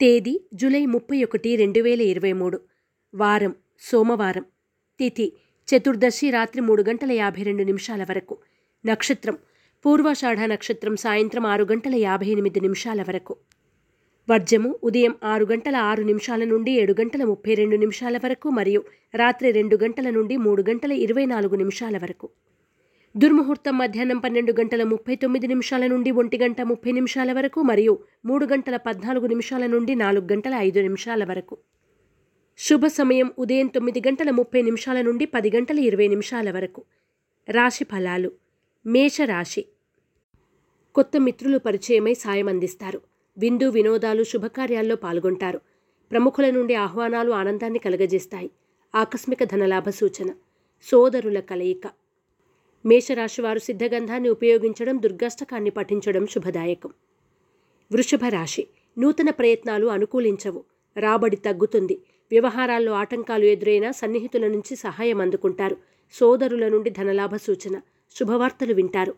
తేదీ జూలై ముప్పై ఒకటి రెండు వేల ఇరవై మూడు. వారం సోమవారం. తిథి చతుర్దశి రాత్రి మూడు గంటల యాభై రెండు నిమిషాల వరకు. నక్షత్రం పూర్వాషాఢ నక్షత్రం సాయంత్రం ఆరు గంటల యాభై ఎనిమిది నిమిషాల వరకు. వర్జము ఉదయం ఆరు గంటల ఆరు నిమిషాల నుండి ఏడు గంటల ముప్పై రెండు నిమిషాల వరకు మరియు రాత్రి రెండు గంటల నుండి మూడు గంటల ఇరవై నాలుగు నిమిషాల వరకు. దుర్ముహూర్తం మధ్యాహ్నం పన్నెండు గంటల ముప్పై తొమ్మిది నిమిషాల నుండి ఒంటి గంట ముప్పై నిమిషాల వరకు మరియు మూడు గంటల పద్నాలుగు నిమిషాల నుండి నాలుగు గంటల ఐదు నిమిషాల వరకు. శుభ సమయం ఉదయం తొమ్మిది గంటల ముప్పై నిమిషాల నుండి పది గంటల ఇరవై నిమిషాల వరకు. రాశి ఫలాలు. మేషరాశి. కొత్త మిత్రులు పరిచయమై సాయం అందిస్తారు. విందు వినోదాలు శుభకార్యాల్లో పాల్గొంటారు. ప్రముఖుల నుండి ఆహ్వానాలు ఆనందాన్ని కలగజేస్తాయి. ఆకస్మిక ధనలాభ సూచన. సోదరుల కలయిక. మేషరాశి వారు సిద్ధగంధాన్ని ఉపయోగించడం దుర్గాష్టకాన్ని పఠించడం శుభదాయకం. వృషభ రాశి నూతన ప్రయత్నాలు అనుకూలించవు. రాబడి తగ్గుతుంది. వ్యవహారాల్లో ఆటంకాలు ఎదురైనా సన్నిహితుల నుంచి సహాయం అందుకుంటారు. సోదరుల నుండి ధనలాభ సూచన. శుభవార్తలు వింటారు.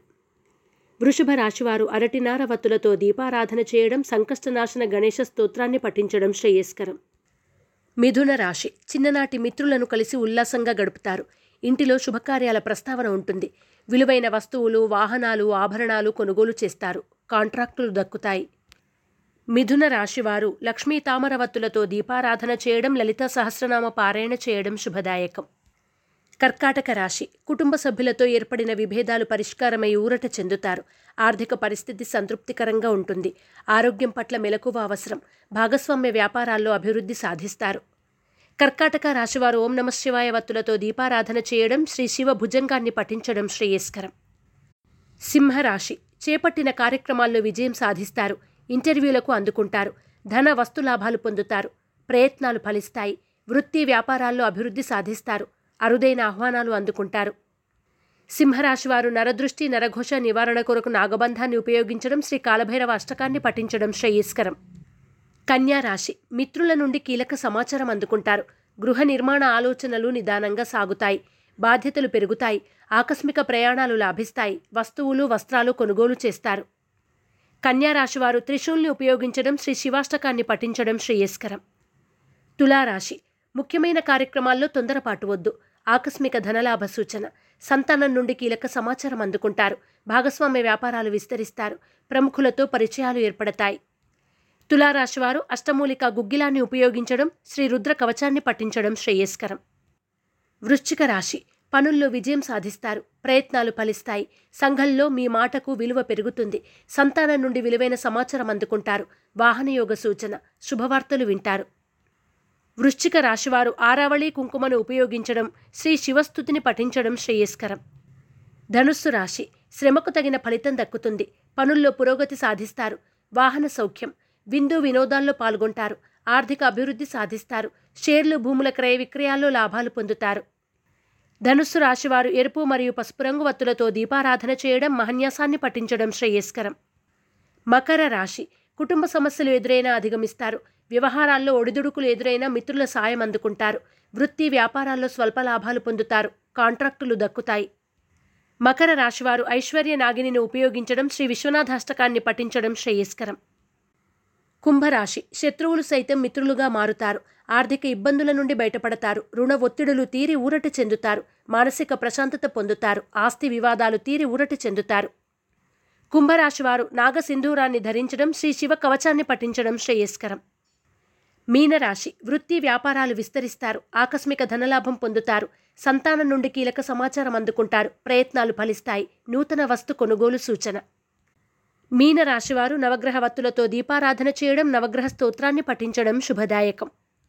వృషభ రాశివారు అరటినార వత్తులతో దీపారాధన చేయడం సంకష్టనాశన గణేశ స్తోత్రాన్ని పఠించడం శ్రేయస్కరం. మిథున రాశి చిన్ననాటి మిత్రులను కలిసి ఉల్లాసంగా గడుపుతారు. ఇంటిలో శుభకార్యాల ప్రస్తావన ఉంటుంది. విలువైన వస్తువులు వాహనాలు ఆభరణాలు కొనుగోలు చేస్తారు. కాంట్రాక్టులు దక్కుతాయి. మిథున రాశివారు లక్ష్మీ తామరవత్తులతో దీపారాధన చేయడం లలిత సహస్రనామ పారాయణ చేయడం శుభదాయకం. కర్కాటక రాశి కుటుంబ సభ్యులతో ఏర్పడిన విభేదాలు పరిష్కారమై ఊరట చెందుతారు. ఆర్థిక పరిస్థితి సంతృప్తికరంగా ఉంటుంది. ఆరోగ్యం పట్ల మెలకువ అవసరం. భాగస్వామ్య వ్యాపారాల్లో అభివృద్ధి సాధిస్తారు. కర్కాటక రాశివారు ఓం నమ శివాయ వత్తులతో దీపారాధన చేయడం శ్రీ శివ భుజంగాన్ని పఠించడం శ్రేయస్కరం. సింహరాశి. చేపట్టిన కార్యక్రమాల్లో విజయం సాధిస్తారు. ఇంటర్వ్యూలకు అందుకుంటారు. ధన వస్తు లాభాలు పొందుతారు. ప్రయత్నాలు ఫలిస్తాయి. వృత్తి వ్యాపారాల్లో అభివృద్ధి సాధిస్తారు. అరుదైన ఆహ్వానాలు అందుకుంటారు. సింహరాశి వారు నరదృష్టి నరఘోష నివారణ కొరకు నాగబంధాన్ని ఉపయోగించడం శ్రీ కాలభైరవ అష్టకాన్ని పఠించడం శ్రేయస్కరం. కన్యా రాశి మిత్రుల నుండి కీలక సమాచారం అందుకుంటారు. గృహ నిర్మాణ ఆలోచనలు నిదానంగా సాగుతాయి. బాధ్యతలు పెరుగుతాయి. ఆకస్మిక ప్రయాణాలు లాభిస్తాయి. వస్తువులు వస్త్రాలు కొనుగోలు చేస్తారు. కన్యారాశివారు త్రిశూల్ని ఉపయోగించడం శ్రీ శివాష్టకాన్ని పఠించడం శ్రేయస్కరం. తులారాశి ముఖ్యమైన కార్యక్రమాల్లో తొందరపాటు వద్దు. ఆకస్మిక ధనలాభ సూచన. సంతానం నుండి కీలక సమాచారం అందుకుంటారు. భాగస్వామ్య వ్యాపారాలు విస్తరిస్తారు. ప్రముఖులతో పరిచయాలు ఏర్పడతాయి. తులారాశివారు అష్టమూలిక గుగ్గిలాన్ని ఉపయోగించడం శ్రీ రుద్ర కవచాన్ని పఠించడం శ్రేయస్కరం. వృశ్చిక రాశి పనుల్లో విజయం సాధిస్తారు ప్రయత్నాలు ఫలిస్తాయి. సంఘంలో మీ మాటకు విలువ పెరుగుతుంది. సంతానం నుండి విలువైన సమాచారం అందుకుంటారు. వాహనయోగ సూచన శుభవార్తలు వింటారు. వృశ్చిక రాశివారు ఆరావళి కుంకుమను ఉపయోగించడం శ్రీ శివస్థుతిని పఠించడం శ్రేయస్కరం. ధనుస్సు రాశి శ్రమకు తగిన ఫలితం దక్కుతుంది. పనుల్లో పురోగతి సాధిస్తారు. వాహన సౌఖ్యం విందు వినోదాల్లో పాల్గొంటారు. ఆర్థిక అభివృద్ధి సాధిస్తారు. షేర్లు భూముల క్రయ విక్రయాల్లో లాభాలు పొందుతారు. ధనుస్సు రాశివారు ఎరుపు మరియు పసుపు రంగు వత్తులతో దీపారాధన చేయడం మహన్యాసాన్ని పఠించడం శ్రేయస్కరం. మకర రాశి. కుటుంబ సమస్యలు ఎదురైనా అధిగమిస్తారు. వ్యవహారాల్లో ఒడిదుడుకులు ఎదురైనా మిత్రుల సాయం అందుకుంటారు. వృత్తి వ్యాపారాల్లో స్వల్ప లాభాలు పొందుతారు. కాంట్రాక్టులు దక్కుతాయి. మకర రాశివారు ఐశ్వర్య నాగిని ఉపయోగించడం శ్రీ విశ్వనాథాష్టకాన్ని పఠించడం శ్రేయస్కరం. కుంభరాశి. శత్రువులు సైతం మిత్రులుగా మారుతారు. ఆర్థిక ఇబ్బందుల నుండి బయటపడతారు. రుణ ఒత్తిడులు తీరి ఊరట చెందుతారు. మానసిక ప్రశాంతత పొందుతారు. ఆస్తి వివాదాలు తీరి ఊరట చెందుతారు. కుంభరాశివారు నాగసింధూరాన్ని ధరించడం శ్రీ శివ కవచాన్ని పఠించడం శ్రేయస్కరం. మీనరాశి వృత్తి వ్యాపారాలు విస్తరిస్తారు. ఆకస్మిక ధనలాభం పొందుతారు. సంతానం నుండి కీలక సమాచారం అందుకుంటారు. ప్రయత్నాలు ఫలిస్తాయి. నూతన వస్తు కొనుగోలు సూచన. మీన రాశివారు నవగ్రహ వత్తులతో దీపారాధన చేయడం నవగ్రహ స్తోత్రాన్ని పఠించడం శుభదాయకం.